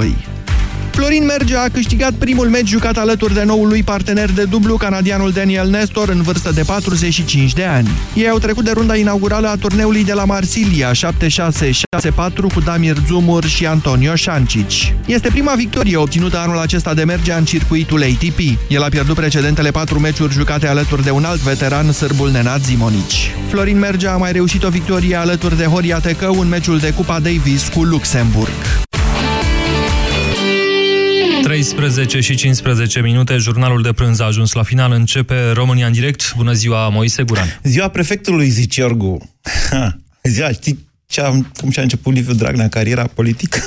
Păi. Florin Mergea a câștigat primul meci jucat alături de noul lui partener de dublu, canadianul Daniel Nestor, în vârstă de 45 de ani. Ei au trecut de runda inaugurală a turneului de la Marsilia, 7-6-6-4 cu Damir Zumur și Antonio Șancici. Este prima victorie obținută anul acesta de Mergea în circuitul ATP. El a pierdut precedentele patru meciuri jucate alături de un alt veteran, sârbul Nenad Zimonici. Florin Mergea a mai reușit o victorie alături de Horia Tecău în meciul de Cupa Davis cu Luxemburg. 13 și 15 minute, jurnalul de prânz a ajuns la final, începe România în direct. Bună ziua, Moise Guran. Ziua prefectului, zice Iorgu. Ziua, știi ce a, cum și-a început Liviu Dragnea cariera politică?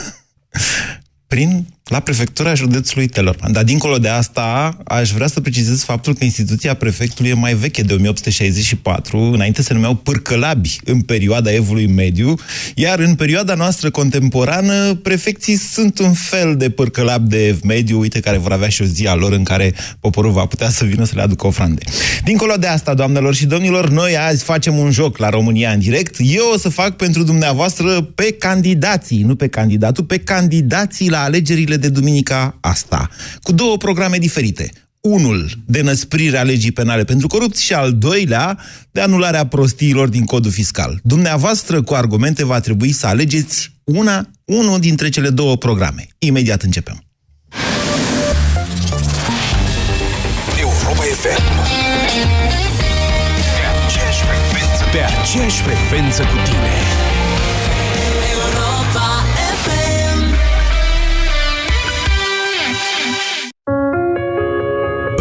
Prin la prefectura județului Telorman. Dar dincolo de asta, aș vrea să precizez faptul că instituția prefectului e mai veche de 1864, înainte se numeau pârcălabi în perioada evului mediu, iar în perioada noastră contemporană, prefecții sunt un fel de pârcălabi de ev mediu, uite, care vor avea și o zi a lor în care poporul va putea să vină să le aducă ofrande. Dincolo de asta, doamnelor și domnilor, noi azi facem un joc la România în direct. Eu o să fac pentru dumneavoastră pe candidații, nu pe candidatul, pe candidații la alegerile de duminica asta, cu două programe diferite. Unul de năsprirea legii penale pentru corupție și al doilea de anularea prostiilor din codul fiscal. Dumneavoastră, cu argumente, va trebui să alegeți una, unul dintre cele două programe. Imediat începem. Europa FM Pe aceeași frecvență cu tine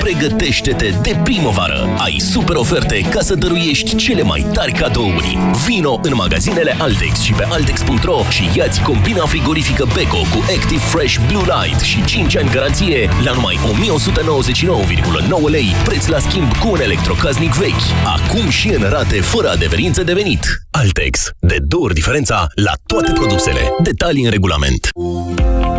Pregătește-te de primăvară! Ai super oferte ca să dăruiești cele mai tari cadouri. Vino în magazinele Altex și pe Altex.ro și iați combina frigorifică Beko cu Active Fresh Blue Light și 5 ani garanție la numai 1199,9 lei, preț la schimb cu un electrocasnic vechi. Acum și în rate fără adeverință de venit. Altex. De două ori diferența la toate produsele. Detalii în regulament.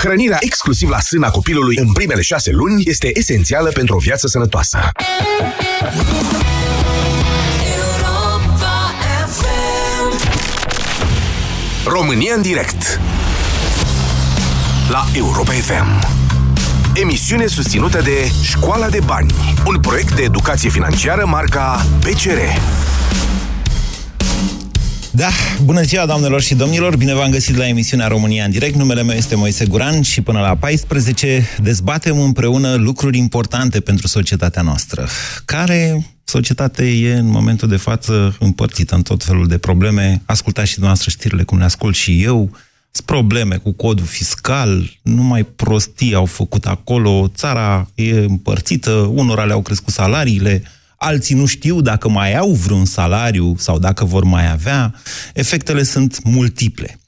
Hrănirea exclusiv la sâna copilului în primele șase luni este esențială pentru o viață sănătoasă. România în direct. La Europa FM Emisiune susținută de Școala de Bani Un proiect de educație financiară marca PCR Da, bună ziua, doamnelor și domnilor! Bine v-am găsit la emisiunea România în direct. Numele meu este Moise Guran și până la 14 dezbatem împreună lucruri importante pentru societatea noastră. Care societate e în momentul de față împărțită în tot felul de probleme. Ascultați și dumneavoastră știrile cum le ascult și eu. Sunt probleme cu codul fiscal, numai prostii au făcut acolo, țara e împărțită, unora le-au crescut salariile, alții nu știu dacă mai au vreun salariu sau dacă vor mai avea. Efectele sunt multiple.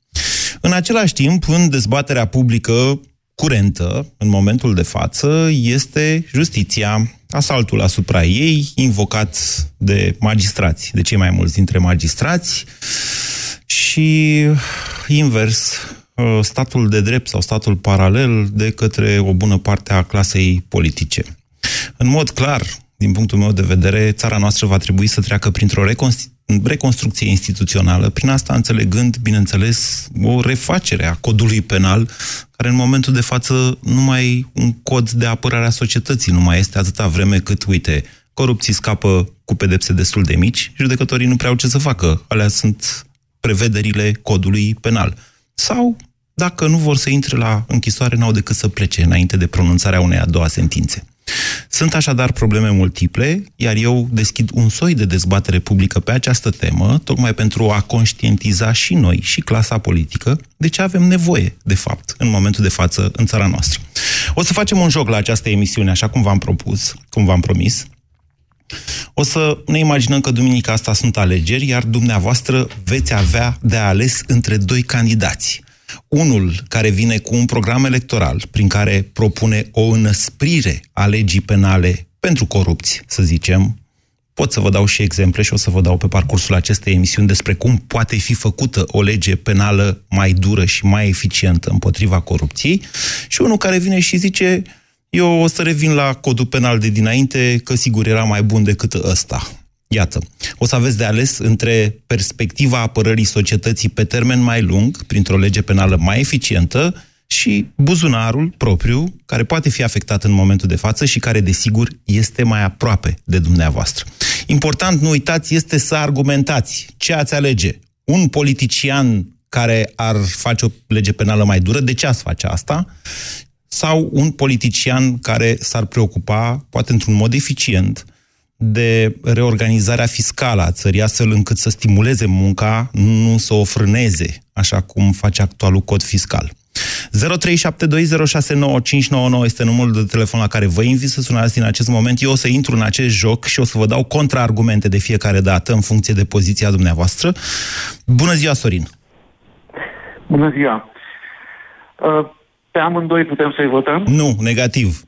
În același timp, în dezbaterea publică curentă, în momentul de față, este justiția, asaltul asupra ei, invocat de magistrați, de cei mai mulți dintre magistrați, și invers, statul de drept sau statul paralel de către o bună parte a clasei politice. În mod clar, din punctul meu de vedere, țara noastră va trebui să treacă printr-o reconstrucție instituțională, prin asta înțelegând, bineînțeles, o refacere a codului penal, care în momentul de față nu mai e un cod de apărare a societății, nu mai este atâta vreme cât, uite, corupții scapă cu pedepse destul de mici, judecătorii nu prea au ce să facă. Alea sunt prevederile codului penal. Sau, dacă nu vor să intre la închisoare, n-au decât să plece înainte de pronunțarea unei a doua sentințe. Sunt așadar probleme multiple, iar eu deschid un soi de dezbatere publică pe această temă, tocmai pentru a conștientiza și noi, și clasa politică, de ce avem nevoie, de fapt, în momentul de față, în țara noastră. O să facem un joc la această emisiune, așa cum v-am propus, cum v-am promis. O să ne imaginăm că duminica asta sunt alegeri, iar dumneavoastră veți avea de ales între doi candidați unul care vine cu un program electoral prin care propune o înăsprire a legii penale pentru corupți, să zicem, pot să vă dau și exemple și o să vă dau pe parcursul acestei emisiuni despre cum poate fi făcută o lege penală mai dură și mai eficientă împotriva corupției, și unul care vine și zice eu o să revin la codul penal de dinainte, că sigur era mai bun decât ăsta. Iată, o să aveți de ales între perspectiva apărării societății pe termen mai lung, printr-o lege penală mai eficientă, și buzunarul propriu, care poate fi afectat în momentul de față și care, desigur, este mai aproape de dumneavoastră. Important, nu uitați, este să argumentați ce ați alege. Un politician care ar face o lege penală mai dură, de ce ați face asta? Sau un politician care s-ar preocupa, poate într-un mod eficient, de reorganizarea fiscală a țării, astfel încât să stimuleze munca, nu să o frâneze, așa cum face actualul cod fiscal. 0372069599 este numărul de telefon la care vă invit să sunați din acest moment. Eu o să intru în acest joc și o să vă dau contraargumente de fiecare dată în funcție de poziția dumneavoastră. Bună ziua, Sorin! Bună ziua! Uh, pe amândoi putem să-i votăm? Nu, negativ.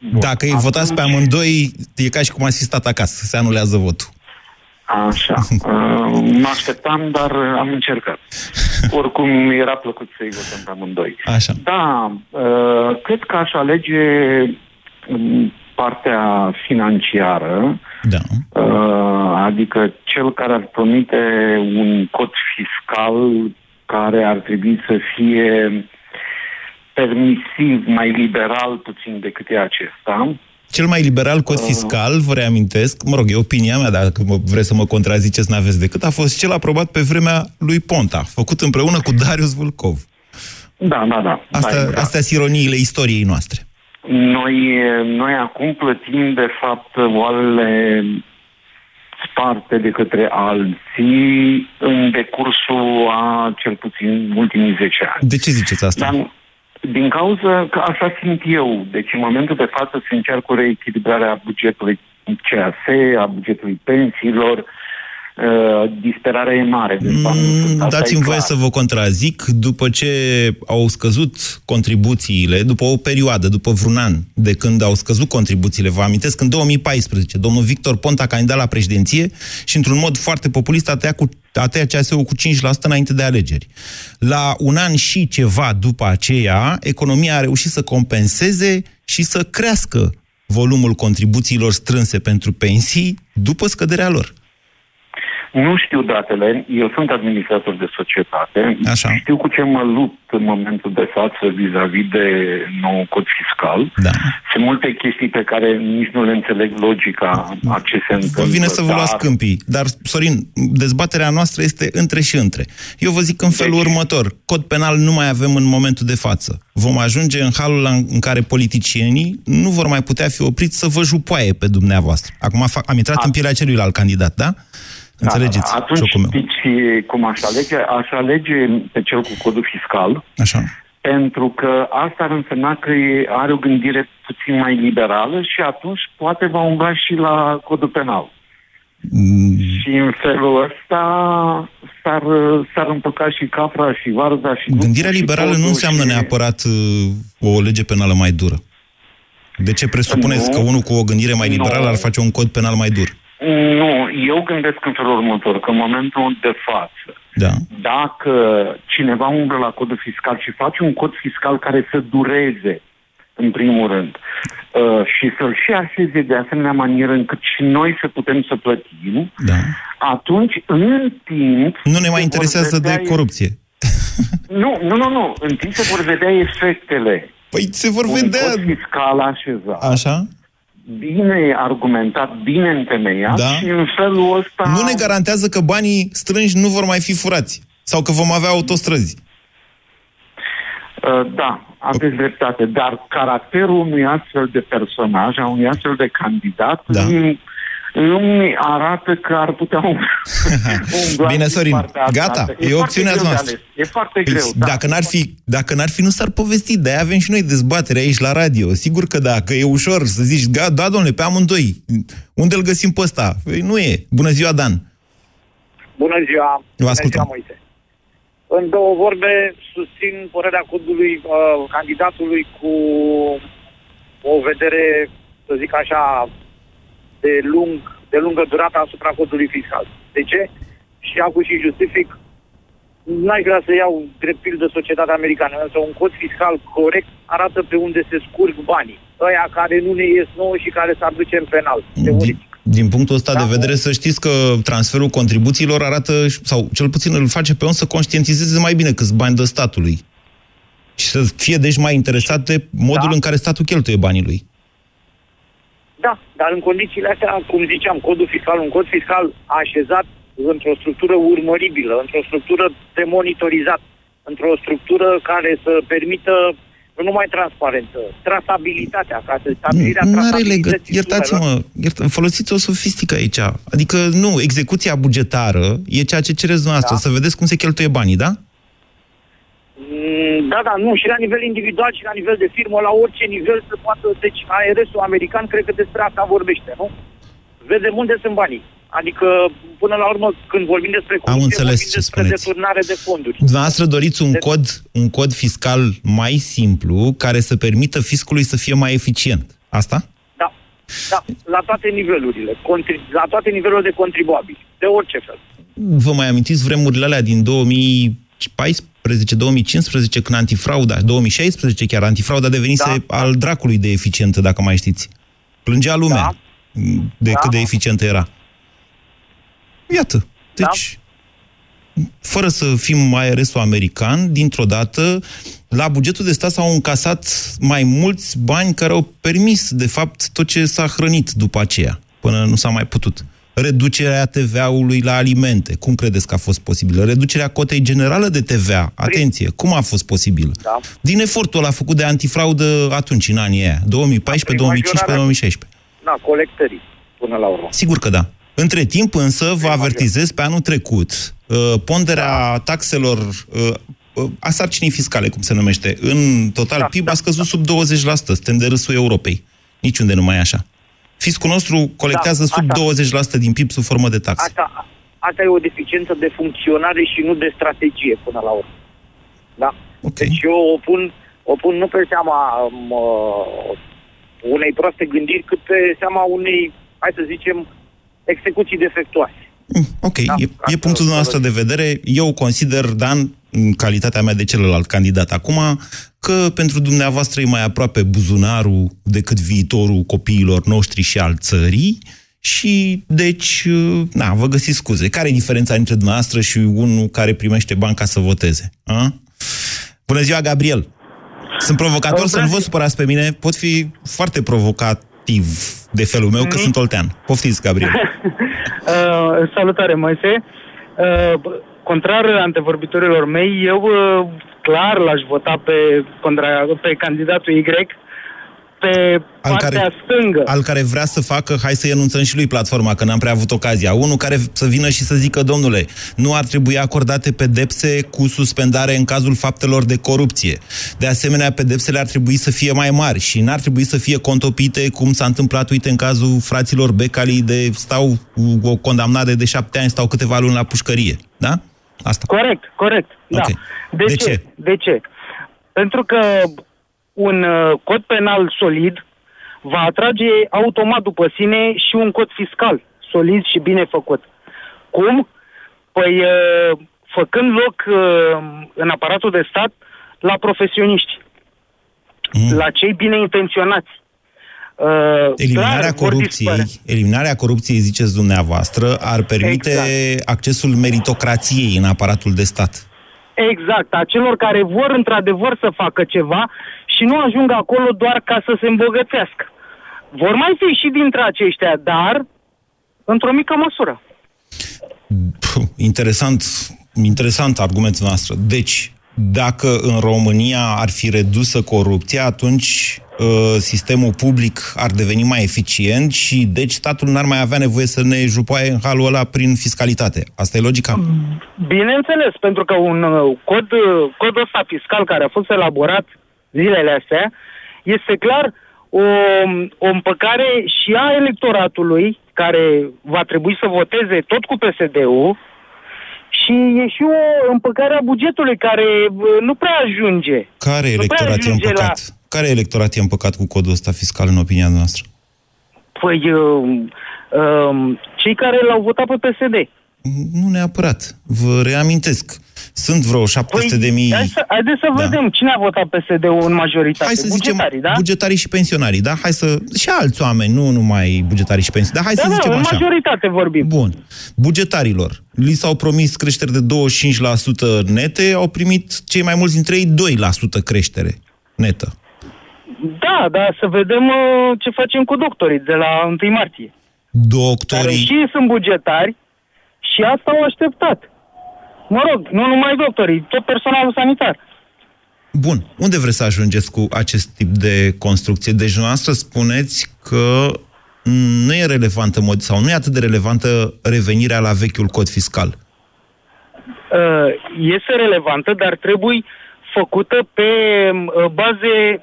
Bun. Dacă îi Atunci- votați pe amândoi, e ca și cum ați fi stat acasă, se anulează votul. Așa. Uh, mă așteptam, dar am încercat. Oricum, era plăcut să-i votăm pe amândoi. Așa. Da, uh, cred că aș alege um, partea financiară, Da. uh, adică cel care ar promite un cod fiscal care ar trebui să fie permisiv, mai liberal puțin decât e acesta. Cel mai liberal cod fiscal, vă reamintesc, mă rog, e opinia mea, dacă mă- vreți să mă contraziceți, n-aveți decât, a fost cel aprobat pe vremea lui Ponta, făcut împreună cu Darius Vulcov. Da, da, da. Asta, da, exact. astea sunt ironiile istoriei noastre. Noi, noi acum plătim, de fapt, oalele sparte de către alții în decursul a cel puțin ultimii 10 ani. De ce ziceți asta? Dar din cauza că așa simt eu. Deci în momentul de față se încearcă o reechilibrare a bugetului CAS, a bugetului pensiilor, uh, disperarea e mare. Deci banii nu sunt. Mm, Asta Dați-mi e voie clar. să vă contrazic, după ce au scăzut contribuțiile, după o perioadă, după vreun an, de când au scăzut contribuțiile, vă amintesc, în 2014, domnul Victor Ponta a candidat la președinție și într-un mod foarte populist a tăiat, cu, a tăiat CAS-ul cu 5% înainte de alegeri. La un an și ceva după aceea, economia a reușit să compenseze și să crească volumul contribuțiilor strânse pentru pensii după scăderea lor. Nu știu datele, eu sunt administrator de societate. Așa. Știu cu ce mă lupt în momentul de față vis-a-vis de nou cod fiscal. Da. Sunt multe chestii pe care nici nu le înțeleg logica a ce se întâmplă. Vă vine să vă dar- luați câmpii. Dar, Sorin, dezbaterea noastră este între și între. Eu vă zic în felul Deci- următor. Cod penal nu mai avem în momentul de față. Vom ajunge în halul în- în care politicienii nu vor mai putea fi opriți să vă jupoaie pe dumneavoastră. Acum fac, am intrat A- în pielea celuilalt candidat, da? Înțelegeți Da, da, Atunci jocul meu. știți cum aș alege? Aș alege pe cel cu codul fiscal, Așa. pentru că asta ar însemna că e- are o gândire puțin mai liberală și atunci poate va umbla și la codul penal. Mm, Și în felul ăsta s-ar, s-ar împăca și capra și varza și... Gândirea și liberală podul nu înseamnă și... neapărat uh, o lege penală mai dură. De ce presupuneți Nu. că unul cu o gândire mai liberală Nu. ar face un cod penal mai dur? Nu, eu gândesc în felul următor, că în momentul de față, Da. dacă cineva umblă la codul fiscal și face un cod fiscal care să dureze, în primul rând, uh, și să-l și așeze de asemenea manieră încât și noi să putem să plătim, Da. atunci, în timp... Nu ne se mai vor interesează vedea de corupție. Nu, nu, nu, nu. În timp se vor vedea efectele. Păi se vor Un vedea... cod fiscal așezat, Așa? Bine argumentat, bine întemeiat Da. și în felul ăsta... Nu ne garantează că banii strânși nu vor mai fi furați. Sau că vom avea autostrăzi. Uh, Da, aveți dreptate, dar caracterul unui astfel de personaj, a unui astfel de candidat, Da. îmi, îmi arată că ar putea un, umbla Bine, din Sorin, partea asta. gata, e foarte opțiunea greu de noastră. ales. E foarte Păi, greu, da. dacă, n-ar fi, dacă n-ar fi, nu s-ar povesti. De-aia avem și noi dezbatere aici la radio. Sigur că da, că e ușor să zici, ga, da, domnule, pe amândoi. Unde îl găsim pe ăsta? Păi, nu e. Bună ziua, Dan. Bună ziua! Vă Bună ascultăm. ziua, Moise! În două vorbe, susțin părerea codului uh, candidatului cu o vedere, să zic așa, de, lung, de lungă durată asupra codului fiscal. De ce? Și acum și justific, n-aș vrea să iau drept pildă societatea americană, însă un cod fiscal corect arată pe unde se scurg banii. Ăia care nu ne ies nouă și care s-ar duce în penal. Teoretic. Din, din punctul ăsta Da. de vedere, să știți că transferul contribuțiilor arată, sau cel puțin îl face pe om să conștientizeze mai bine câți bani dă statului. Și să fie deci mai interesat de modul Da. în care statul cheltuie banii lui. Da, dar în condițiile astea, cum ziceam, codul fiscal, un cod fiscal așezat într-o structură urmăribilă, într-o structură de monitorizat, într-o structură care să permită nu numai transparență, trasabilitatea, ca să stabilirea Nu are trasabilității legătură. Iertați-mă, iert, folosiți o sofistică aici. Adică nu, execuția bugetară e ceea ce cereți dumneavoastră, Da. să vedeți cum se cheltuie banii, da? Mm, Da, da, nu, și la nivel individual și la nivel de firmă, la orice nivel se poate, deci ARS-ul american cred că despre asta vorbește, nu? Vedem unde sunt banii. Adică, până la urmă, când vorbim despre corupție, înțeles vorbim ce despre spuneți. deturnare de fonduri. Dumneavoastră doriți un De- cod, un cod fiscal mai simplu, care să permită fiscului să fie mai eficient. Asta? Da, da, la toate nivelurile, contri- la toate nivelurile de contribuabili, de orice fel. Vă mai amintiți vremurile alea din 2014-2015, când antifrauda, 2016 chiar, antifrauda devenise Da. al dracului de eficientă, dacă mai știți. Plângea lumea Da. de Da. cât de eficientă era. Iată. Da. Deci, fără să fim mai rs american, dintr-o dată, la bugetul de stat s-au încasat mai mulți bani care au permis, de fapt, tot ce s-a hrănit după aceea, până nu s-a mai putut. Reducerea TVA-ului la alimente. Cum credeți că a fost posibilă? Reducerea cotei generală de TVA. Atenție, cum a fost posibilă? Da. Din efortul ăla făcut de antifraudă atunci, în anii aia, 2014, Prin 2015, majorarea- 2016. Da, colectării, până la urmă. Sigur că da. Între timp, însă, vă Primar, avertizez, pe anul trecut, uh, ponderea taxelor, uh, uh, a sarcinii fiscale, cum se numește, în total Da, PIB a scăzut sub 20%. Suntem de râsul Europei. Niciunde nu mai e așa. Fiscul nostru colectează Da, sub asta- 20% din PIB sub formă de taxe. Asta, asta e o deficiență de funcționare și nu de strategie, până la urmă. Da? Ok. Deci eu o pun, o pun nu pe seama mă, unei proaste gândiri, cât pe seama unei, hai să zicem, execuții defectuoase. Mm, Ok, Da, e, e asta punctul o să nostru de vedere. Eu consider, Dan, în calitatea mea de celălalt candidat acum, că pentru dumneavoastră e mai aproape buzunarul decât viitorul copiilor noștri și al țării și, deci, na, vă găsiți scuze. Care e diferența între dumneavoastră și unul care primește bani ca să voteze? A? Bună ziua, Gabriel! Sunt provocator, să nu vă supărați pe mine, pot fi foarte provocativ de felul meu, că sunt oltean. Poftiți, Gabriel. Uh, salutare, Moise. Uh, contrar antevorbitorilor mei, eu uh, clar l-aș vota pe, contra, pe candidatul Y, pe Al partea care- stângă. al care vrea să facă, hai să-i anunțăm și lui platforma, că n-am prea avut ocazia. Unul care să vină și să zică, domnule, nu ar trebui acordate pedepse cu suspendare în cazul faptelor de corupție. De asemenea, pedepsele ar trebui să fie mai mari și n-ar trebui să fie contopite, cum s-a întâmplat, uite, în cazul fraților Becali, de stau cu o condamnare de șapte ani, stau câteva luni la pușcărie. Da? Asta. Corect, corect. Da. Ok. De, De ce? ce? De ce? Pentru că un uh, cod penal solid va atrage automat după sine și un cod fiscal solid și bine făcut. Cum? Păi uh, făcând loc uh, în aparatul de stat la profesioniști, Mm. la cei bine intenționați. Uh, Eliminarea clar, vor corupției, dispărea. eliminarea corupției, ziceți dumneavoastră, ar permite Exact. accesul meritocrației în aparatul de stat. Exact, a celor care vor într-adevăr să facă ceva și nu ajung acolo doar ca să se îmbogățească. Vor mai fi și dintre aceștia, dar într-o mică măsură. Puh, interesant, interesant argumentul noastră. Deci, dacă în România ar fi redusă corupția, atunci uh, sistemul public ar deveni mai eficient și deci statul n-ar mai avea nevoie să ne jupoaie în halul ăla prin fiscalitate. Asta e logica? Bineînțeles, pentru că un uh, cod, uh, codul ăsta fiscal care a fost elaborat zilele astea este clar o, o împăcare și a electoratului care va trebui să voteze tot cu PSD-ul și e și o împăcare a bugetului care uh, nu prea ajunge. Care Nu prea electorat e ajunge împăcat? Care electorat e împăcat cu codul ăsta fiscal, în opinia noastră? Păi, uh, uh, cei care l-au votat pe PSD. Nu neapărat. Vă reamintesc. Sunt vreo 700 de mii... Hai să, haideți să Da. vedem cine a votat PSD-ul în majoritate. Hai să zicem Bugetarii, da? bugetarii și pensionarii, da? Hai să... Și alți oameni, nu numai bugetarii și pensionarii. Dar hai da, să da, zicem în așa. majoritate vorbim. Bun. Bugetarilor. Li s-au promis creșteri de 25% nete, au primit cei mai mulți dintre ei 2% creștere netă. Da, da, să vedem uh, ce facem cu doctorii de la 1 martie. Care Doctorii... și ei sunt bugetari și asta au așteptat. Mă rog, nu numai doctorii, tot personalul sanitar. Bun. Unde vreți să ajungeți cu acest tip de construcție? Deci, dumneavoastră spuneți că nu e relevantă mod, sau nu e atât de relevantă revenirea la vechiul cod fiscal. Uh, este relevantă, dar trebuie făcută pe uh, baze,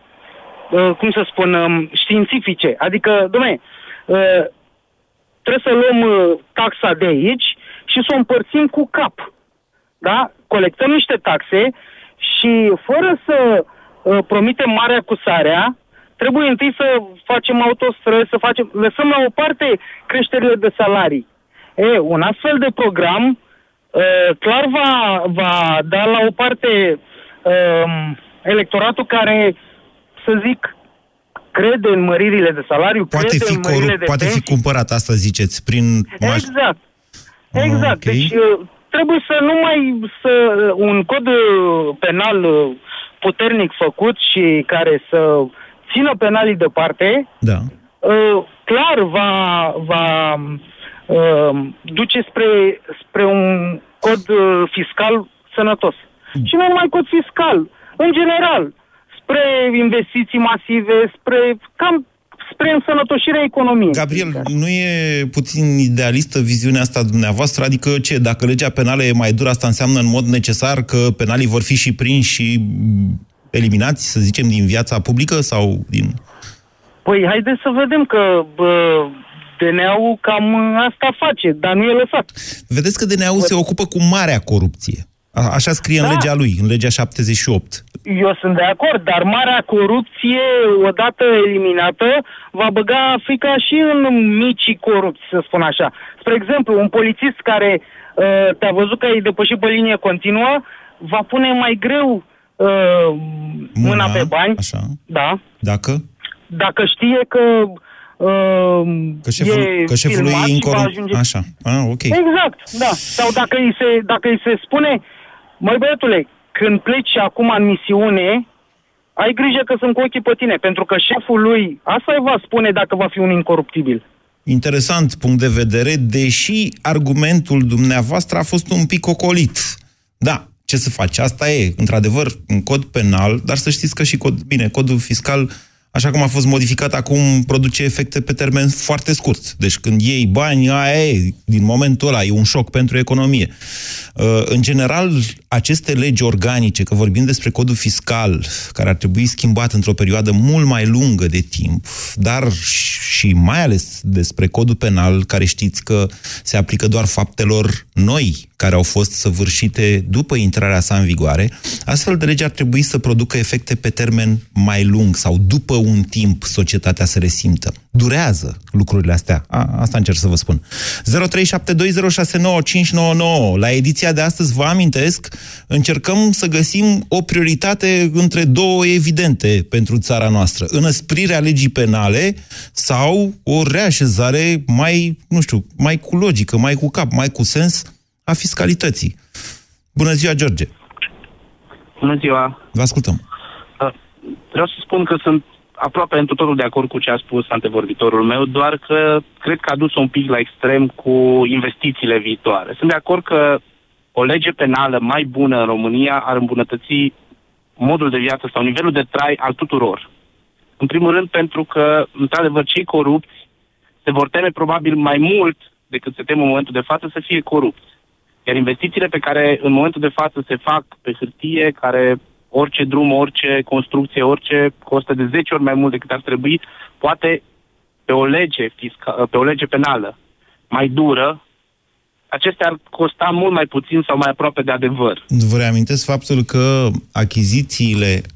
uh, cum să spun, um, științifice. Adică, domne, uh, trebuie să luăm uh, taxa de aici și să o împărțim cu cap. Da? Colectăm niște taxe și fără să uh, promitem marea cu sarea, trebuie întâi să facem autostrăzi, să facem, lăsăm la o parte creșterile de salarii. E, un astfel de program uh, clar va, va da la o parte uh, electoratul care, să zic, crede în măririle de salariu, Poate crede fi, în măririle corup, de poate fi pensii. cumpărat, asta ziceți, prin... maș- Exact. Exact. ok. Deci uh, trebuie să nu mai să un cod uh, penal uh, puternic făcut și care să țină penalii deoparte, Da. uh, clar va, va uh, duce spre, spre un cod uh, fiscal sănătos. Și nu numai cod fiscal, în general, spre investiții masive, spre cam spre însănătoșirea economiei. Gabriel, nu e puțin idealistă viziunea asta dumneavoastră? Adică ce, dacă legea penală e mai dură, asta înseamnă în mod necesar că penalii vor fi și prinși și mm, eliminați, să zicem, din viața publică sau din... Păi haideți să vedem că bă, DNA-ul cam asta face, dar nu e lăsat. Vedeți că DNA-ul se ocupă cu marea corupție. A- Așa scrie în Da. legea lui, în legea 78. Eu sunt de acord, dar marea corupție, odată eliminată, va băga frica și în micii corupți, să spun așa. Spre exemplu, un polițist care uh, te-a văzut că ai depășit pe linie continuă, va pune mai greu uh, mâna, mâna pe bani. Așa. Da. Dacă? Dacă știe că uh, Că șeful, e că șeful lui filmat e și va incorrupt. ajunge... Așa. Ah, ok. Exact, da. Sau dacă îi se, dacă îi se spune, măi băiatule, când pleci acum în misiune, ai grijă că sunt cu ochii pe tine, pentru că șeful lui, asta îi va spune dacă va fi un incoruptibil. Interesant punct de vedere, deși argumentul dumneavoastră a fost un pic ocolit. Da, ce să faci? Asta e, într-adevăr, un cod penal, dar să știți că și cod, bine, codul fiscal, așa cum a fost modificat acum, produce efecte pe termen foarte scurt. Deci când iei bani, aia e, din momentul ăla, e un șoc pentru economie. Uh, În general, aceste legi organice, că vorbim despre codul fiscal, care ar trebui schimbat într-o perioadă mult mai lungă de timp, dar și mai ales despre codul penal, care știți că se aplică doar faptelor noi, care au fost săvârșite după intrarea sa în vigoare, astfel de lege ar trebui să producă efecte pe termen mai lung sau după un timp societatea să resimtă. Durează lucrurile astea. A, asta încerc să vă spun. 0372069599. La ediția de astăzi, vă amintesc, încercăm să găsim o prioritate între două evidente pentru țara noastră. Înăsprirea legii penale sau o reașezare mai, nu știu, mai cu logică, mai cu cap, mai cu sens a fiscalității. Bună ziua, George! Bună ziua! Vă ascultăm! Uh, vreau să spun că sunt aproape în totul de acord cu ce a spus antevorbitorul meu, doar că cred că a dus un pic la extrem cu investițiile viitoare. Sunt de acord că o lege penală mai bună în România ar îmbunătăți modul de viață sau nivelul de trai al tuturor. În primul rând pentru că, într-adevăr, cei corupți se vor teme probabil mai mult decât se tem în momentul de față să fie corupți. Iar investițiile pe care în momentul de față se fac pe hârtie, care orice drum, orice construcție, orice costă de 10 ori mai mult decât ar trebui, poate pe o lege, fisca, pe o lege penală mai dură, acestea ar costa mult mai puțin sau mai aproape de adevăr. Vă reamintesc faptul că achizițiile Uh,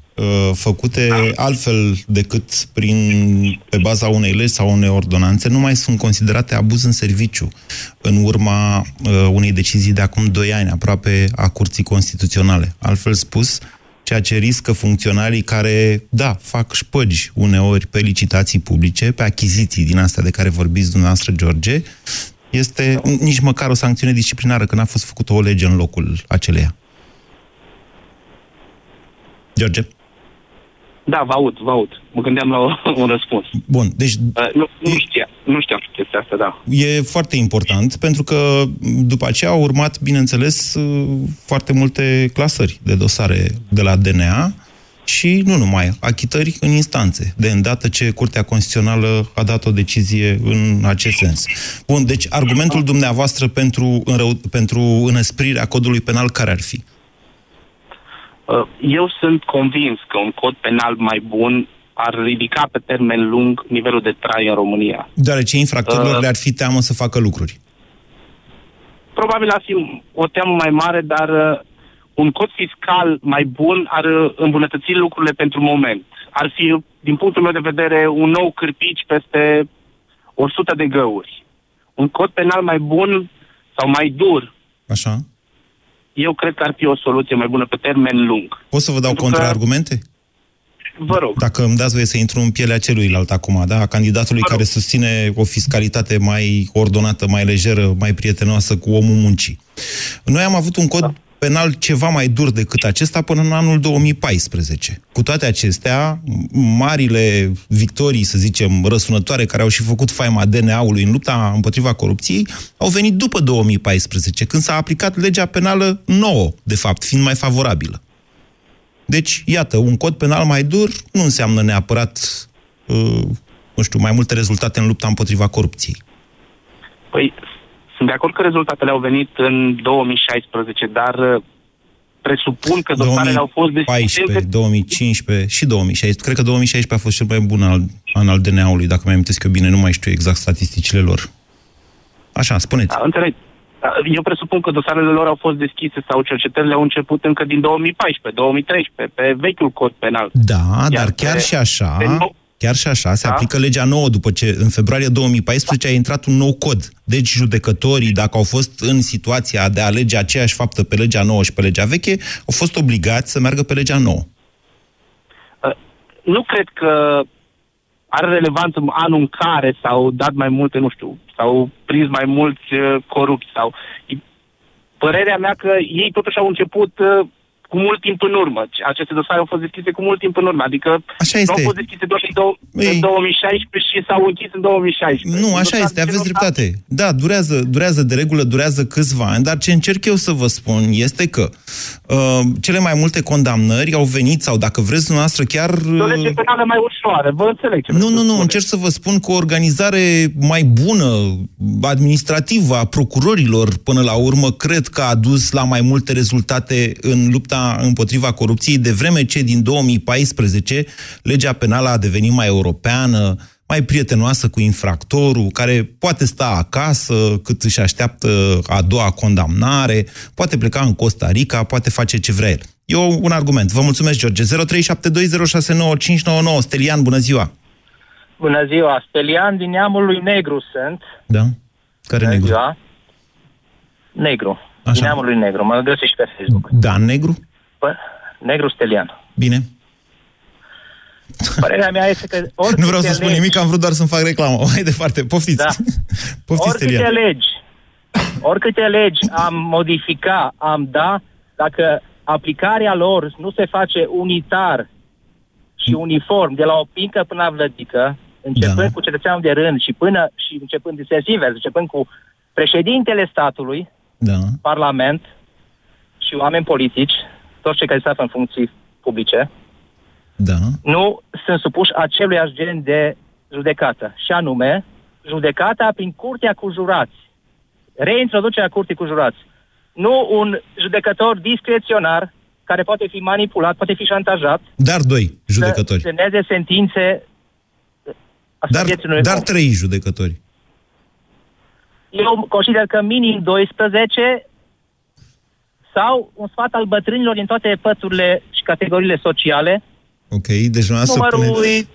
făcute altfel decât prin, pe baza unei legi sau unei ordonanțe, nu mai sunt considerate abuz în serviciu în urma uh, unei decizii de acum 2 ani, aproape a Curții Constituționale. Altfel spus, ceea ce riscă funcționarii care, da, fac șpăgi uneori pe licitații publice, pe achiziții din astea de care vorbiți dumneavoastră, George, este nici măcar o sancțiune disciplinară, că n-a fost făcută o lege în locul aceleia. George? Da, vă aud, vă aud. Mă gândeam la un răspuns. Bun, deci... Uh, nu, nu, știa, nu știam chestia asta, da. E foarte important, pentru că după aceea au urmat, bineînțeles, uh, foarte multe clasări de dosare de la DNA și nu numai, achitări în instanțe, de îndată ce Curtea Constituțională a dat o decizie în acest sens. Bun, deci argumentul dumneavoastră pentru, înrău, pentru înăsprirea codului penal care ar fi? Uh, eu sunt convins că un cod penal mai bun ar ridica pe termen lung nivelul de trai în România. Deoarece infractorilor uh, le-ar fi teamă să facă lucruri. Probabil ar fi o teamă mai mare, dar uh, un cod fiscal mai bun ar uh, îmbunătăți lucrurile pentru moment. Ar fi, din punctul meu de vedere, un nou cârpici peste 100 de găuri. Un cod penal mai bun sau mai dur Așa eu cred că ar fi o soluție mai bună pe termen lung. Pot să vă dau contraargumente? Vă rog. Dacă îmi dați voie să intru în pielea celuilalt acum, da? A candidatului care susține o fiscalitate mai ordonată, mai lejeră, mai prietenoasă cu omul muncii. Noi am avut un cod da penal ceva mai dur decât acesta până în anul 2014. Cu toate acestea, marile victorii, să zicem, răsunătoare, care au și făcut faima DNA-ului în lupta împotriva corupției, au venit după 2014, când s-a aplicat legea penală nouă, de fapt, fiind mai favorabilă. Deci, iată, un cod penal mai dur nu înseamnă neapărat, uh, nu știu, mai multe rezultate în lupta împotriva corupției. Păi, sunt de acord că rezultatele au venit în 2016, dar uh, presupun că dosarele au fost deschise... 2015 și 2016. Cred că 2016 a fost cel mai bun al, an al DNA-ului, dacă mi-am amintesc eu bine, nu mai știu exact statisticile lor. Așa, spuneți. Da, înțeleg. Da, eu presupun că dosarele lor au fost deschise sau cercetările au început încă din 2014, 2013, pe vechiul cod penal. Da, Iar dar chiar pe, și așa... Pe nou Chiar și așa, se da? aplică legea nouă după ce în februarie 2014 a intrat un nou cod. Deci judecătorii, dacă au fost în situația de a alege aceeași faptă pe legea nouă și pe legea veche, au fost obligați să meargă pe legea nouă. Uh, nu cred că are relevanță anul în care s-au dat mai multe, nu știu, s-au prins mai mulți uh, corupți sau... Părerea mea că ei totuși au început uh, cu mult timp în urmă. Aceste dosare au fost deschise cu mult timp în urmă. Adică așa este. nu au fost deschise doar în, dou- în 2016 și s-au închis în 2016. Nu, așa este, aveți dreptate. Da, durează, durează de regulă, durează câțiva ani, dar ce încerc eu să vă spun este că uh, cele mai multe condamnări au venit, sau dacă vreți dumneavoastră chiar... Uh... O lege penală mai ușoară, vă înțeleg ce Nu, nu, nu, încerc să vă spun cu o organizare mai bună, administrativă a procurorilor, până la urmă, cred că a dus la mai multe rezultate în lupta împotriva corupției, de vreme ce din 2014 legea penală a devenit mai europeană, mai prietenoasă cu infractorul, care poate sta acasă cât își așteaptă a doua condamnare, poate pleca în Costa Rica, poate face ce vrea el. E un argument. Vă mulțumesc, George. 0372069599. Stelian, bună ziua! Bună ziua! Stelian din neamul lui Negru sunt. Da? Care Bună negru? ziua! Negru. Așa. Din neamul lui Negru. Mă găsești și pe Facebook. Dan Negru? Bă, Negru Stelian. Bine. Părerea mea este că oricâte Nu vreau să spun legi, nimic, am vrut doar să-mi fac reclamă. Mai departe, poftiți. Da. Poftiți, oricâte Stelian. legi, oricâte legi am modifica, am da, dacă aplicarea lor nu se face unitar și uniform, de la o pincă până la vlădică, începând Da. cu cetățeanul de rând și până și începând de sens invers, începând cu președintele statului, Da. Parlament și oameni politici, toți cei care se află în funcții publice, Da. nu sunt supuși acelui gen de judecată. Și anume, judecata prin curtea cu jurați. Reintroducerea curții cu jurați. Nu un judecător discreționar care poate fi manipulat, poate fi șantajat, Dar doi judecători. să semneze sentințe asupra Dar, vieții unui dar om. trei judecători. Eu consider că minim 12 sau un sfat al bătrânilor din toate păturile și categoriile sociale. Ok, deci dumneavoastră Numărul puneți,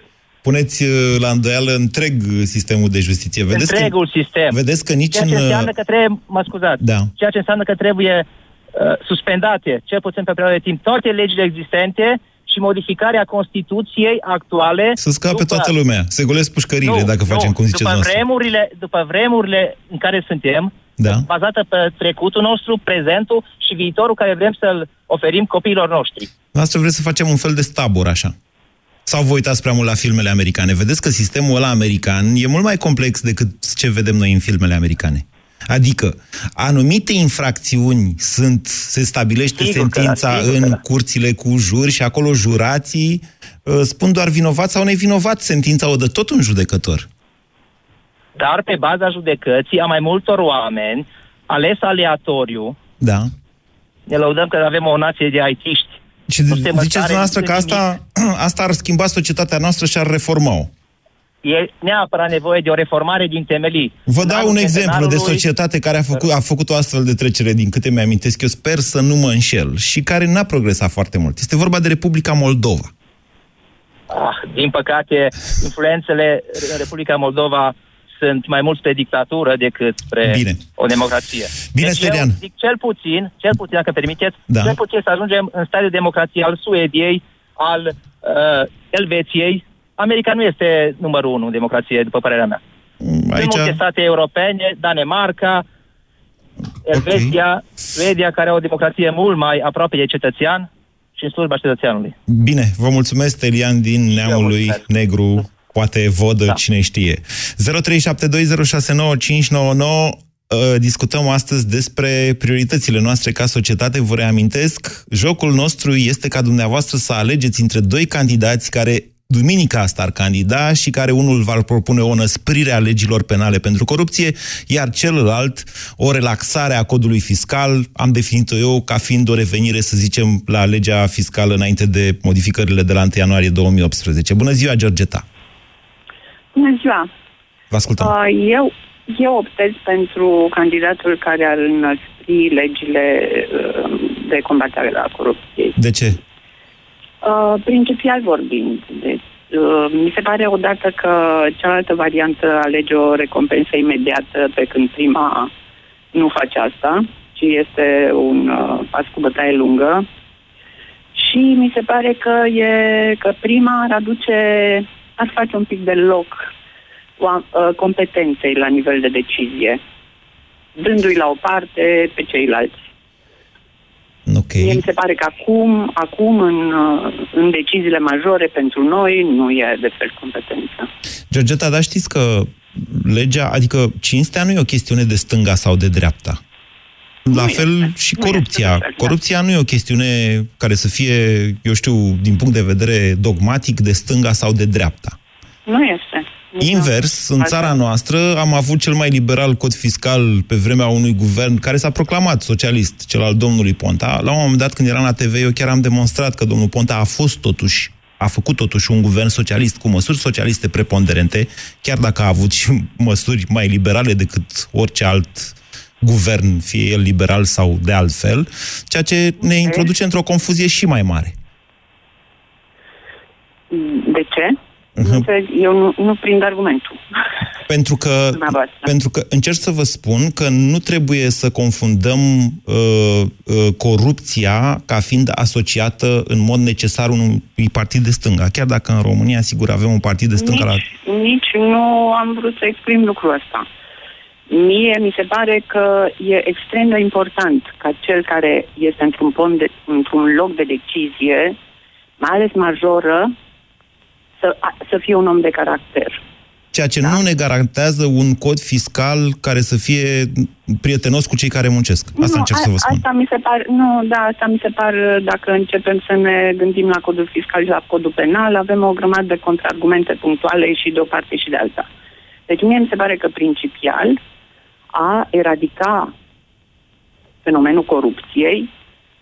puneți uh, la îndoială întreg uh, sistemul de justiție. Vedeți întregul că, sistem. Vedeți că nici Ceea în... ce uh, înseamnă că trebuie, mă scuzați, Da. ceea ce înseamnă că trebuie uh, suspendate, cel puțin pe perioadă de timp, toate legile existente și modificarea Constituției actuale. Să scape după- toată lumea. Se golesc pușcările Nu, dacă nu, facem cum ziceți după noastră. vremurile, după vremurile în care suntem, Da. bazată pe trecutul nostru, prezentul și viitorul care vrem să-l oferim copiilor noștri. Noastră vreți să facem un fel de stabor, așa. Sau vă uitați prea mult la filmele americane? Vedeți că sistemul ăla american e mult mai complex decât ce vedem noi în filmele americane. Adică, anumite infracțiuni sunt, se stabilește Sigur că da, sentința sigur că în da. curțile cu juri și acolo jurații uh, spun doar vinovat sau nevinovat. Sentința o dă tot un judecător. Dar pe baza judecății a mai multor oameni, ales aleatoriu, Da. ne lăudăm că avem o nație de aitiști. Și Nu ziceți suntem în stare dumneavoastră că nici asta, asta ar schimba societatea noastră și ar reforma-o. E neapărat nevoie de o reformare din temelii. Vă În dau anul un exemplu de centenarului- societate care a făcut, a făcut o astfel de trecere, din câte mi-amintesc eu, sper să nu mă înșel, și care n-a progresat foarte mult. Este vorba de Republica Moldova. Ah, din păcate, influențele în Republica Moldova sunt mai mult spre dictatură decât spre Bine. o democrație. Bine, deci Stelian. eu zic cel puțin, cel puțin, dacă permiteți, Da. cel puțin să ajungem în stadiul democrației al Suediei, al uh, Elveției. America nu este numărul unu în democrație, după părerea mea. Sunt Aici, multe state europene, Danemarca, Elveția, Suedia, care au o democrație mult mai aproape de cetățean și în slujba cetățeanului. bine, vă mulțumesc, Elian din neamul lui mulțumesc. Negru, poate vodă, da. cine știe. 0372069599 Uh, Discutăm astăzi despre prioritățile noastre ca societate. Vă reamintesc, jocul nostru este ca dumneavoastră să alegeți între doi candidați care duminica asta ar candida și care unul va propune o năsprire a legilor penale pentru corupție, iar celălalt o relaxare a codului fiscal. Am definit-o eu ca fiind o revenire, să zicem, la legea fiscală înainte de modificările de la 1 ianuarie 2018. Bună ziua, Georgeta! Bună ziua! Vă ascultăm. Uh, eu, eu optez pentru candidatul care ar înăspri legile uh, de combatere la corupție. De ce? Uh, principial vorbind, deci, uh, mi se pare odată că cealaltă variantă alege o recompensă imediată, pe când prima nu face asta, ci este un uh, pas cu bătaie lungă. Și mi se pare că, e, că prima ar aduce, ar face un pic de loc oa- uh, competenței la nivel de decizie, dându-i la o parte pe ceilalți. Ok. Mie mi se pare că acum, acum în, uh, în deciziile majore pentru noi nu e de fel competență. Georgeta, dar știți că legea, adică cinstea nu e o chestiune de stânga sau de dreapta. La Nu fel este. și Nu corupția. este de fel, da. corupția nu e o chestiune care să fie, eu știu, din punct de vedere dogmatic, de stânga sau de dreapta. Nu este. Nici Invers, nu. în Asta- țara noastră am avut cel mai liberal cod fiscal pe vremea unui guvern care s-a proclamat socialist, cel al domnului Ponta. La un moment dat, când eram la TV, eu chiar am demonstrat că domnul Ponta a fost totuși a făcut totuși un guvern socialist cu măsuri socialiste preponderente, chiar dacă a avut și măsuri mai liberale decât orice alt guvern, fie el liberal sau de altfel, ceea ce ne introduce într-o confuzie și mai mare. De ce? Nu înțeleg, eu nu, nu prind argumentul. Pentru că, Dumneavoastră. pentru că încerc să vă spun că nu trebuie să confundăm uh, uh, corupția ca fiind asociată în mod necesar unui partid de stânga. Chiar dacă în România, sigur, avem un partid de stânga la... Nici, nici nu am vrut să exprim lucrul ăsta. Mie mi se pare că e extrem de important ca cel care este într-un, pom de, într-un loc de decizie, mai ales majoră, să, a- să fie un om de caracter. Ceea ce nu ne garantează un cod fiscal care să fie prietenos cu cei care muncesc. Asta nu, încerc să vă a- spun. Asta mi se par, nu, da, asta mi se par, dacă începem să ne gândim la codul fiscal și la codul penal, avem o grămadă de contraargumente punctuale și de o parte și de alta. Deci mie mi se pare că principial a eradica fenomenul corupției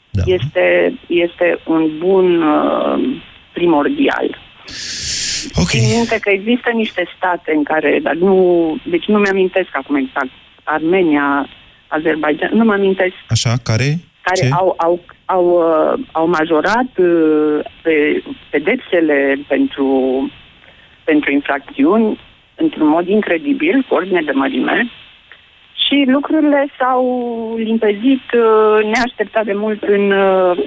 da. este, este un bun uh, primordial. Okay. Țin minte că există niște state în care, dar nu, deci nu mi-amintesc acum exact, Armenia, Azerbaijan, nu mă amintesc Așa, care? care Ce? au, au, au, uh, au majorat uh, pe pedepsele pentru, pentru infracțiuni într-un mod incredibil, cu ordine de mărime, și lucrurile s-au limpezit uh, neașteptat de mult în, uh,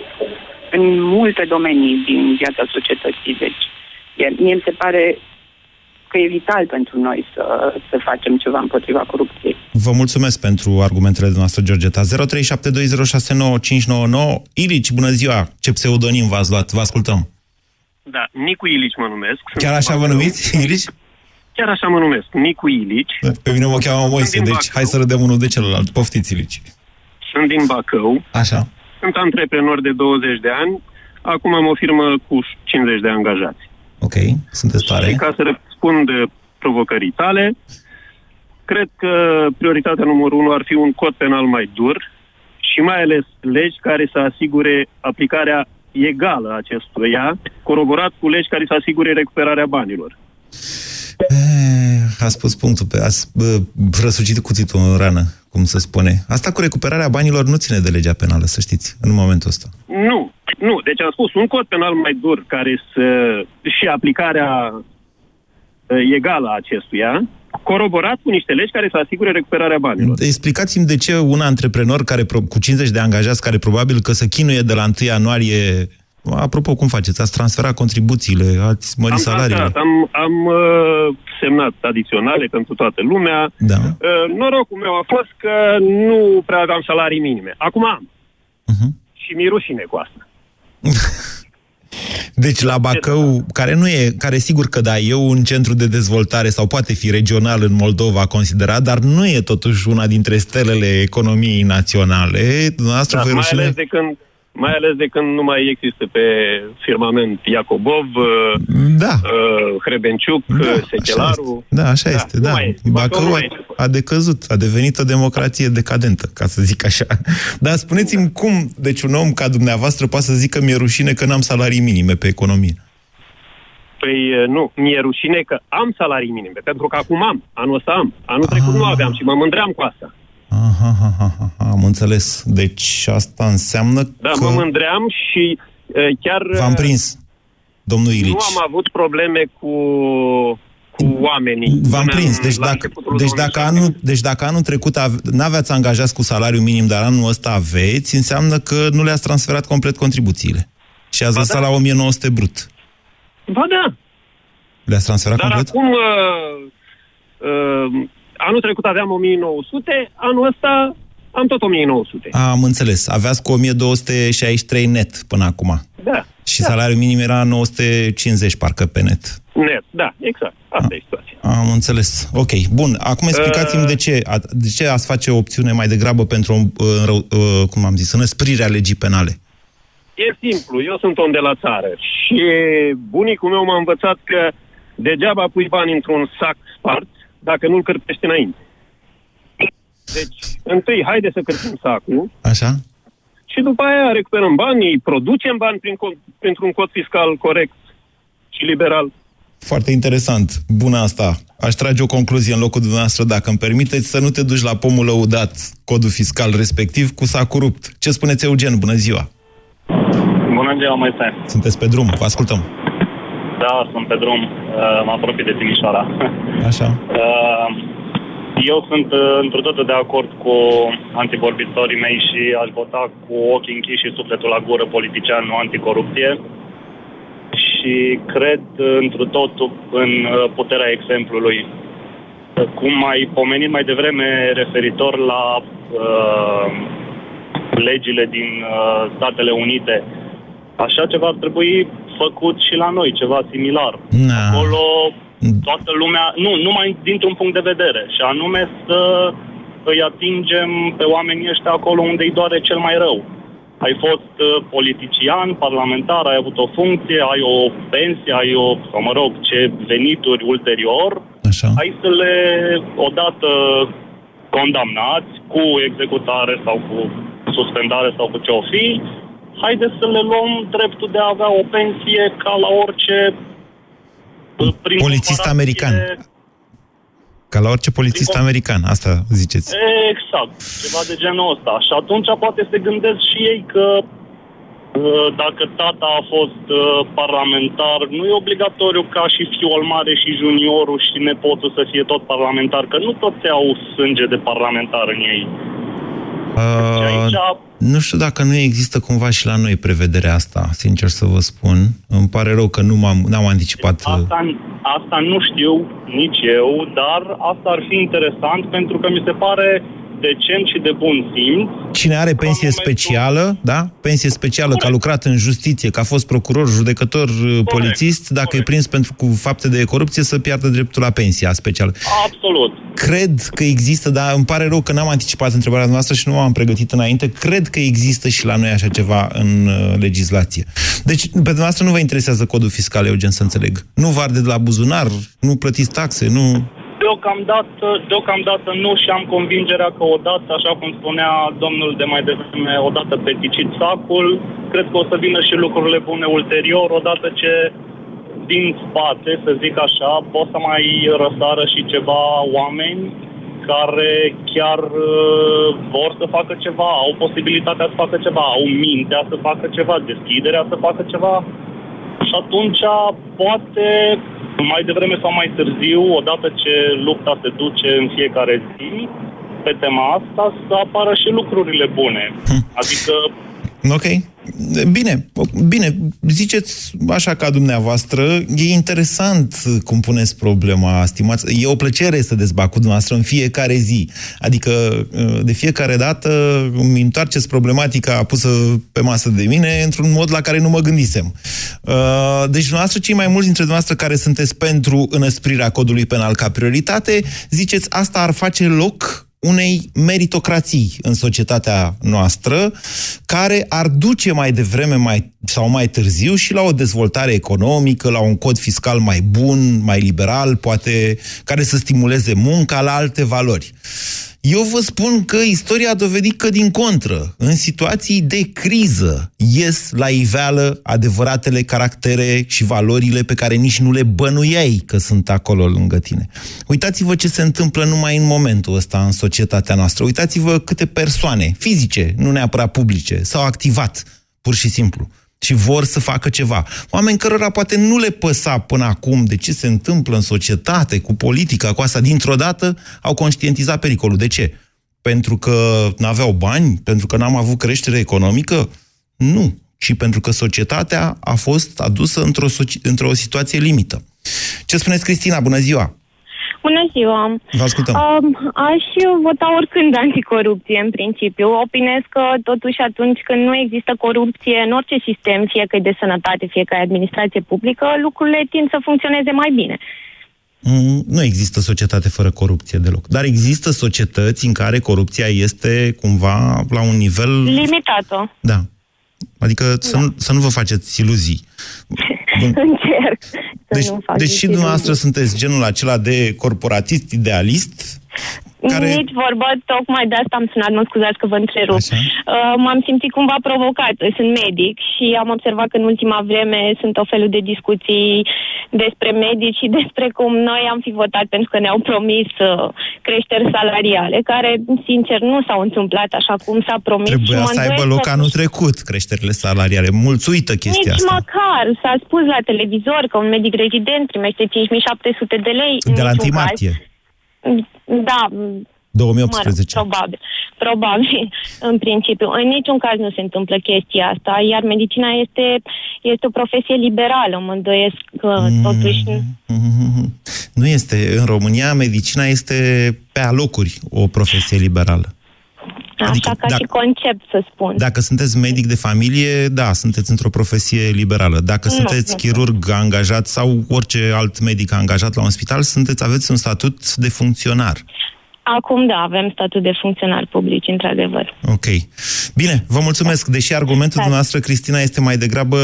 în multe domenii din viața societății. Deci, e- mie mi se pare că e vital pentru noi să, să facem ceva împotriva corupției. Vă mulțumesc pentru argumentele noastre, Georgeta. 0372069599. Ilici, bună ziua! Ce pseudonim v-ați luat? Vă ascultăm. Da, Nicu Ilici mă numesc. Sunt Chiar așa din vă Bacău. numiți, Ilici? Chiar așa mă numesc, Nicu Ilici. Pe mine mă cheamă Moise, Sunt din deci hai să râdem unul de celălalt. Poftiți, Ilici. Sunt din Bacău. Așa. Sunt antreprenor de 20 de ani. Acum am o firmă cu 50 de angajați. Ok, sunteți tare. Și ca să răspund eh, provocării tale, cred că prioritatea numărul unu ar fi un cod penal mai dur și mai ales legi care să asigure aplicarea egală a acestuia, coroborat cu legi care să asigure recuperarea banilor. A spus punctul pe... Ați bă, răsucit cuțitul în rană, cum se spune. Asta cu recuperarea banilor nu ține de legea penală, să știți, în momentul ăsta. Nu, nu. Deci am spus un cod penal mai dur care să... și aplicarea uh, egală a acestuia, coroborat cu niște legi care să asigure recuperarea banilor. Explicați-mi de ce un antreprenor care pro- cu 50 de angajați, care probabil că se chinuie de la 1 ianuarie... Apropo, cum faceți? Ați transferat contribuțiile, ați mărit am salariile? transferat, am, am uh, semnat adiționale pentru toată lumea. Da. Uh, norocul meu a fost că nu prea aveam salarii minime. Acum am. Mhm. Și mi-e rușine cu asta. Deci la Bacău, care nu e, care sigur că da, e un centru de dezvoltare sau poate fi regional în Moldova considerat, dar nu e totuși una dintre stelele economiei naționale. Dumneavoastră Da, vă e mai, rușine? ales de când, mai ales de când nu mai există pe firmament Iacobov, uh, da. uh, Hrebenciuc, da, Sechelaru. Da, așa este, nu da. mai este. Bacău nu a, mai este. a decăzut, a devenit o democrație decadentă, ca să zic așa. Dar spuneți-mi cum, deci un om ca dumneavoastră poate să zică mi-e rușine că n-am salarii minime pe economie. Păi uh, nu, mi-e rușine că am salarii minime, pentru că acum am, anul ăsta am. Anul trecut nu aveam și mă mândream cu asta. Aha, aha, aha, aha, am înțeles. Deci asta înseamnă Da, că mă mândream și uh, chiar... uh, v-am prins, domnul Ilici. Nu am avut probleme cu, cu oamenii. V-am Până prins. în- Deci la dacă, începutul deci, dacă anul, deci dacă anul trecut ave- n-aveați angajați cu salariu minim, dar anul ăsta aveți, înseamnă că nu le-ați transferat complet contribuțiile. Și ați Ba lăsat da. la 1900 brut. Ba da, Le-ați transferat dar complet? acum... Uh, uh, anul trecut aveam 1900, anul ăsta am tot 1900. Am înțeles. Aveați cu 1263 net până acum. Da, Și salariul minim era 950, parcă, pe net. net, da, exact. Asta e situația. Am înțeles. Ok, bun. Acum explicați-mi Uh. de ce. a- De ce ați face o opțiune mai degrabă pentru, o, uh, rău- uh, cum am zis, înăsprirea legii penale? E simplu, eu sunt om de la țară și bunicul meu m-a învățat că degeaba pui bani într-un sac spart dacă nu-l cârpești înainte. Deci, întâi, haide să cârpim sacul Așa? și după aia recuperăm banii, producem bani prin, co- pentru un cod fiscal corect și liberal. Foarte interesant. Bună asta. Aș trage o concluzie în locul dumneavoastră, dacă îmi permiteți, să nu te duci la pomul lăudat, codul fiscal respectiv, cu s-a corupt. Ce spuneți, Eugen? Bună ziua! Bună ziua, mai Sunteți pe drum, vă ascultăm. Da, sunt pe drum. Uh, mă apropii de Timișoara. Așa. Uh, eu sunt uh, într totul de acord cu antivorbitorii mei și aș vota cu ochii închiși și sufletul la gură politician, nu anticorupție. Și cred într totul în puterea exemplului. Cum ai pomenit mai devreme referitor la uh, legile din uh, Statele Unite, așa ceva ar trebui făcut și la noi, ceva similar. Na. Acolo toată lumea, nu, numai dintr-un punct de vedere, și anume să îi atingem pe oamenii ăștia acolo unde îi doare cel mai rău. Ai fost uh, politician, parlamentar, ai avut o funcție, ai o pensie, ai o, sau mă rog, ce venituri ulterior, Așa. ai să le odată condamnați cu executare sau cu suspendare sau cu ce o fi, haideți să le luăm dreptul de a avea o pensie ca la orice uh, prin Polițist comparație- american. Ca la orice polițist Prin- american, asta ziceți. Exact, ceva de genul ăsta. Și atunci poate se gândesc și ei că uh, dacă tata a fost uh, parlamentar, nu e obligatoriu ca și fiul mare și juniorul și nepotul să fie tot parlamentar, că nu toți au sânge de parlamentar în ei. Uh, aici- nu știu dacă nu există cumva și la noi prevederea asta, sincer să vă spun. Îmi pare rău că nu m-am, n-am anticipat. uh, Asta, asta nu știu nici eu, dar asta ar fi interesant pentru că mi se pare decent și de bun simț Cine are pensie specială, da? Pensie specială, că a lucrat în justiție, că a fost procuror, judecător, uh, polițist, dacă e prins pentru cu fapte de corupție, să piardă dreptul la pensia specială. absolut. Cred că există, dar îmi pare rău că n-am anticipat întrebarea noastră și nu am pregătit înainte. Cred că există și la noi așa ceva în uh, legislație. Deci, pe dumneavoastră nu vă interesează codul fiscal, Eugen, să înțeleg. Nu vă arde de la buzunar, nu plătiți taxe, nu... Deocamdată, deocamdată nu și am convingerea că odată, așa cum spunea domnul de mai devreme, odată peticit sacul, cred că o să vină și lucrurile bune ulterior, odată ce din spate, să zic așa, pot să mai răsară și ceva oameni care chiar uh, vor să facă ceva, au posibilitatea să facă ceva, au mintea să facă ceva, deschiderea să facă ceva. Și atunci, poate, mai devreme sau mai târziu, odată ce lupta se duce în fiecare zi, pe tema asta, să apară și lucrurile bune. Adică Ok. Bine, bine, ziceți așa ca dumneavoastră, e interesant cum puneți problema, stimați. E o plăcere să dezbat cu dumneavoastră în fiecare zi. Adică, de fiecare dată îmi întoarceți problematica pusă pe masă de mine într-un mod la care nu mă gândisem. Deci, dumneavoastră, cei mai mulți dintre dumneavoastră care sunteți pentru înăsprirea codului penal ca prioritate, ziceți asta ar face loc unei meritocrații în societatea noastră, care ar duce mai devreme mai, sau mai târziu și la o dezvoltare economică, la un cod fiscal mai bun, mai liberal, poate care să stimuleze munca la alte valori. Eu vă spun că istoria a dovedit că, din contră, în situații de criză, ies la iveală adevăratele caractere și valorile pe care nici nu le bănuiai că sunt acolo lângă tine. Uitați-vă ce se întâmplă numai în momentul ăsta în societatea noastră. Uitați-vă câte persoane fizice, nu neapărat publice, s-au activat, pur și simplu și vor să facă ceva. Oameni cărora poate nu le păsa până acum de ce se întâmplă în societate, cu politica, cu asta, dintr-o dată au conștientizat pericolul. De ce? Pentru că n-aveau bani? Pentru că n-am avut creștere economică? Nu. Ci pentru că societatea a fost adusă într-o, într-o situație limită. Ce spuneți, Cristina? Bună ziua! Bună ziua! Vă ascultăm. Um, aș vota oricând anticorupție, în principiu. Opinez că, totuși, atunci când nu există corupție în orice sistem, fie că e de sănătate, fie că e administrație publică, lucrurile tind să funcționeze mai bine. Mm, Nu există societate fără corupție deloc. Dar există societăți în care corupția este cumva la un nivel... Limitată. Da. Adică să, nu, să nu vă faceți iluzii. Încerc să Deci, nu fac deci și iluzii. dumneavoastră sunteți genul acela de corporatist, idealist, care... Nici vorbă, tocmai de asta am sunat, mă scuzați că vă întrerup. Uh, m-am simțit cumva provocat. Sunt medic și am observat că în ultima vreme sunt o felul de discuții despre medici și despre cum noi am fi votat pentru că ne-au promis uh, creșteri salariale, care, sincer, nu s-au întâmplat așa cum s-a promis. Trebuia să aibă loc că... anul trecut creșterile salariale. Mulțuită chestia Nici asta. măcar. S-a spus la televizor că un medic rezident primește 5700 de lei. De la 1 martie. Da, 2018. Mă rog, probabil. Probabil, în principiu. În niciun caz nu se întâmplă chestia asta, iar medicina este, este o profesie liberală, mă îndoiesc că mm, totuși... Nu este. În România, medicina este pe alocuri o profesie liberală. Așa adică, ca dacă, și concept, să spun. Dacă sunteți medic de familie, da, sunteți într-o profesie liberală. Dacă nu, sunteți nu, chirurg angajat sau orice alt medic angajat la un spital, sunteți, aveți un statut de funcționar. Acum, da, avem statut de funcționar public, într-adevăr. Ok. Bine, vă mulțumesc. Deși argumentul da. dumneavoastră, Cristina, este mai degrabă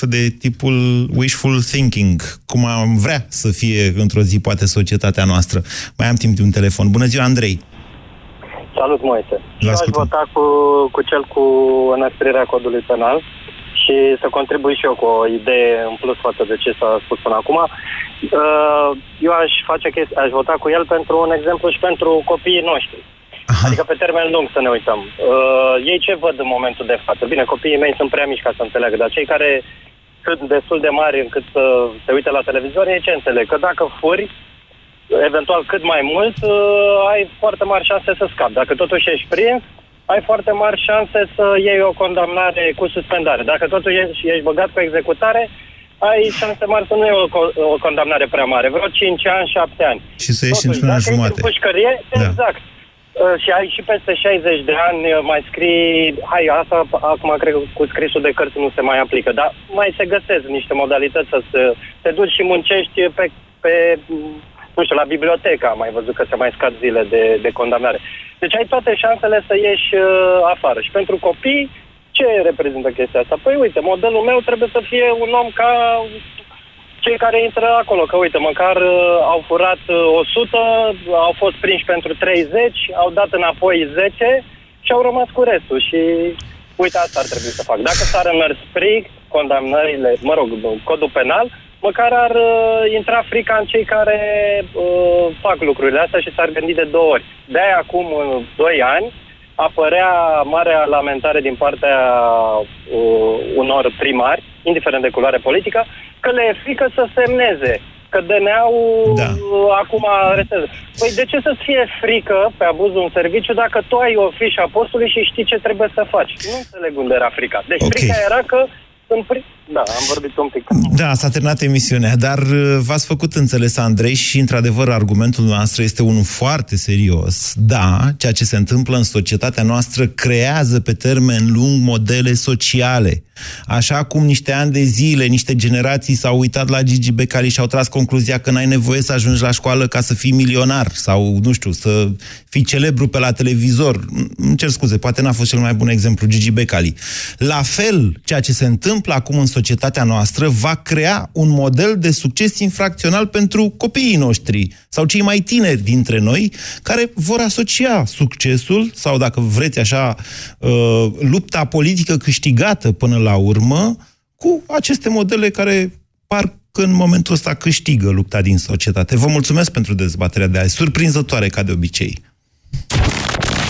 de tipul wishful thinking, cum am vrea să fie într-o zi, poate, societatea noastră. Mai am timp de un telefon. Bună ziua, Andrei! Salut, Moise. Eu aș vota cu, cu cel cu înăsprirea codului penal și să contribui și eu cu o idee în plus față de ce s-a spus până acum. Uh, eu aș face chestia, aș vota cu el pentru un exemplu și pentru copiii noștri. Aha. Adică pe termen lung să ne uităm. Uh, ei ce văd în momentul de față? Bine, copiii mei sunt prea mici ca să înțeleagă, dar cei care sunt destul de mari încât să se uite la televizor, ei ce înțeleg? Că dacă furi, eventual cât mai mult, uh, ai foarte mari șanse să scapi. Dacă totuși ești prins, ai foarte mari șanse să iei o condamnare cu suspendare. Dacă totuși ești, ești băgat cu executare, ai șanse mari să nu iei o, o condamnare prea mare, vreo 5 ani, 7 ani. Și să ieși într-una jumate. Pușcărie, da. exact. Uh, și ai și peste 60 de ani uh, mai scrii, hai, asta acum cred că cu scrisul de cărți nu se mai aplică, dar mai se găsesc niște modalități să te duci și muncești pe, pe nu știu, la bibliotecă am mai văzut că se mai scad zile de, de condamnare. Deci ai toate șansele să ieși uh, afară. Și pentru copii, ce reprezintă chestia asta? Păi uite, modelul meu trebuie să fie un om ca cei care intră acolo, că uite, măcar uh, au furat uh, 100, au fost prinși pentru 30, au dat înapoi 10 și au rămas cu restul. Și uite, asta ar trebui să fac. Dacă s-ar înăspri condamnările, mă rog, codul penal, măcar ar uh, intra frica în cei care uh, fac lucrurile astea și s-ar gândi de două ori. De-aia acum uh, doi ani apărea marea lamentare din partea uh, unor primari, indiferent de culoare politică, că le e frică să semneze că DNA-ul da. Uh, acum arestează. Păi de ce să-ți fie frică pe abuzul în serviciu dacă tu ai o fișă a postului și știi ce trebuie să faci? Nu înțeleg unde era frica. Deci okay. frica era că în pri- da, am vorbit un pic. Da, s-a terminat emisiunea, dar uh, v-ați făcut înțeles, Andrei, și într-adevăr argumentul nostru este unul foarte serios. Da, ceea ce se întâmplă în societatea noastră creează pe termen lung modele sociale. Așa cum niște ani de zile, niște generații s-au uitat la Gigi Becali și au tras concluzia că n-ai nevoie să ajungi la școală ca să fii milionar sau, nu știu, să fii celebru pe la televizor. Îmi cer scuze, poate n-a fost cel mai bun exemplu Gigi Becali. La fel, ceea ce se întâmplă acum în societatea noastră va crea un model de succes infracțional pentru copiii noștri sau cei mai tineri dintre noi care vor asocia succesul sau, dacă vreți așa, uh, lupta politică câștigată până la urmă cu aceste modele care par că în momentul ăsta câștigă lupta din societate. Vă mulțumesc pentru dezbaterea de azi, surprinzătoare ca de obicei.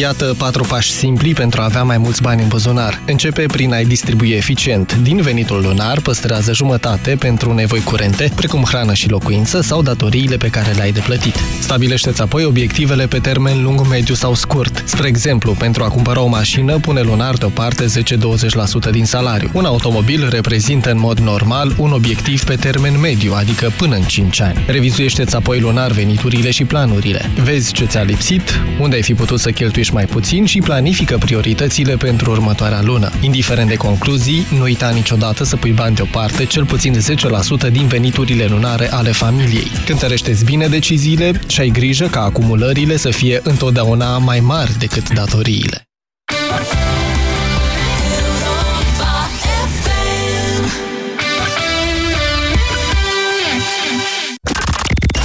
Iată patru pași simpli pentru a avea mai mulți bani în buzunar. Începe prin a-i distribui eficient. Din venitul lunar păstrează jumătate pentru nevoi curente, precum hrană și locuință sau datoriile pe care le-ai de plătit. Stabilește-ți apoi obiectivele pe termen lung, mediu sau scurt. Spre exemplu, pentru a cumpăra o mașină, pune lunar deoparte 10-20% din salariu. Un automobil reprezintă în mod normal un obiectiv pe termen mediu, adică până în 5 ani. Revizuiește-ți apoi lunar veniturile și planurile. Vezi ce ți-a lipsit, unde ai fi putut să cheltui cheltuiești mai puțin și planifică prioritățile pentru următoarea lună. Indiferent de concluzii, nu uita niciodată să pui bani deoparte, cel puțin 10% din veniturile lunare ale familiei. Cântărește-ți bine deciziile și ai grijă ca acumulările să fie întotdeauna mai mari decât datoriile.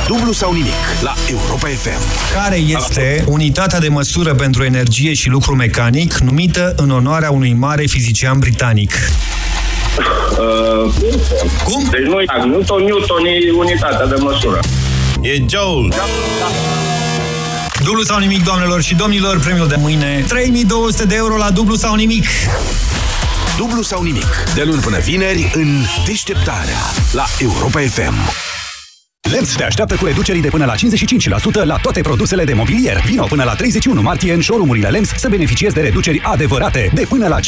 Dublu sau nimic la Europa FM. Care este unitatea de măsură pentru energie și lucru mecanic numită în onoarea unui mare fizician britanic? Uh, Cum? Deci nu e Newton, Newton e unitatea de măsură. E Joule. Dublu sau nimic, doamnelor și domnilor, premiul de mâine 3200 de euro la dublu sau nimic. Dublu sau nimic. De luni până vineri în deșteptarea la Europa FM. LEMS te așteaptă cu reduceri de până la 55% la toate produsele de mobilier. Vino până la 31 martie în showroom-urile LEMS să beneficiezi de reduceri adevărate de până la 55%.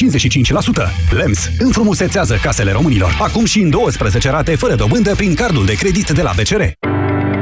LEMS înfrumusețează casele românilor. Acum și în 12 rate fără dobândă prin cardul de credit de la BCR.